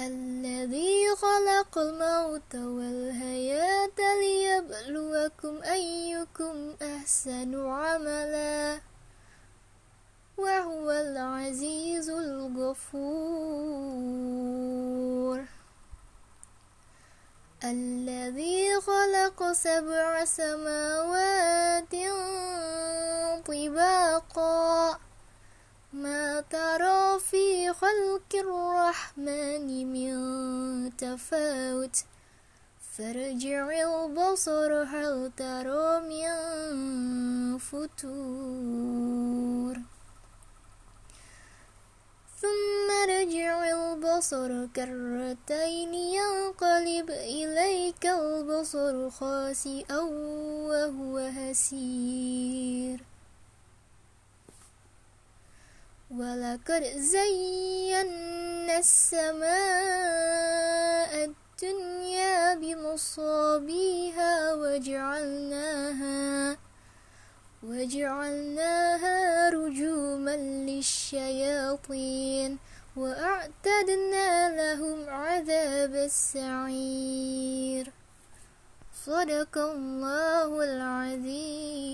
الذي خلق الموت والحياة ليبلوكم أيكم أحسن عملا وهو العزيز الغفور. الذي خلق سبع سماوات طباقا ما ترى في خلق الرحمن من تفاوت؟ فارجع البصر هل ترى من فتور ثم رجع البصر كرتين ينقلب إليك البصر خاسئا وهو هسير. ولقد زينا السماء الدنيا بمصابيها وجعلناها وجعلناها رجوما للشياطين وأعتدنا لهم عذاب السعير. صدق الله العظيم.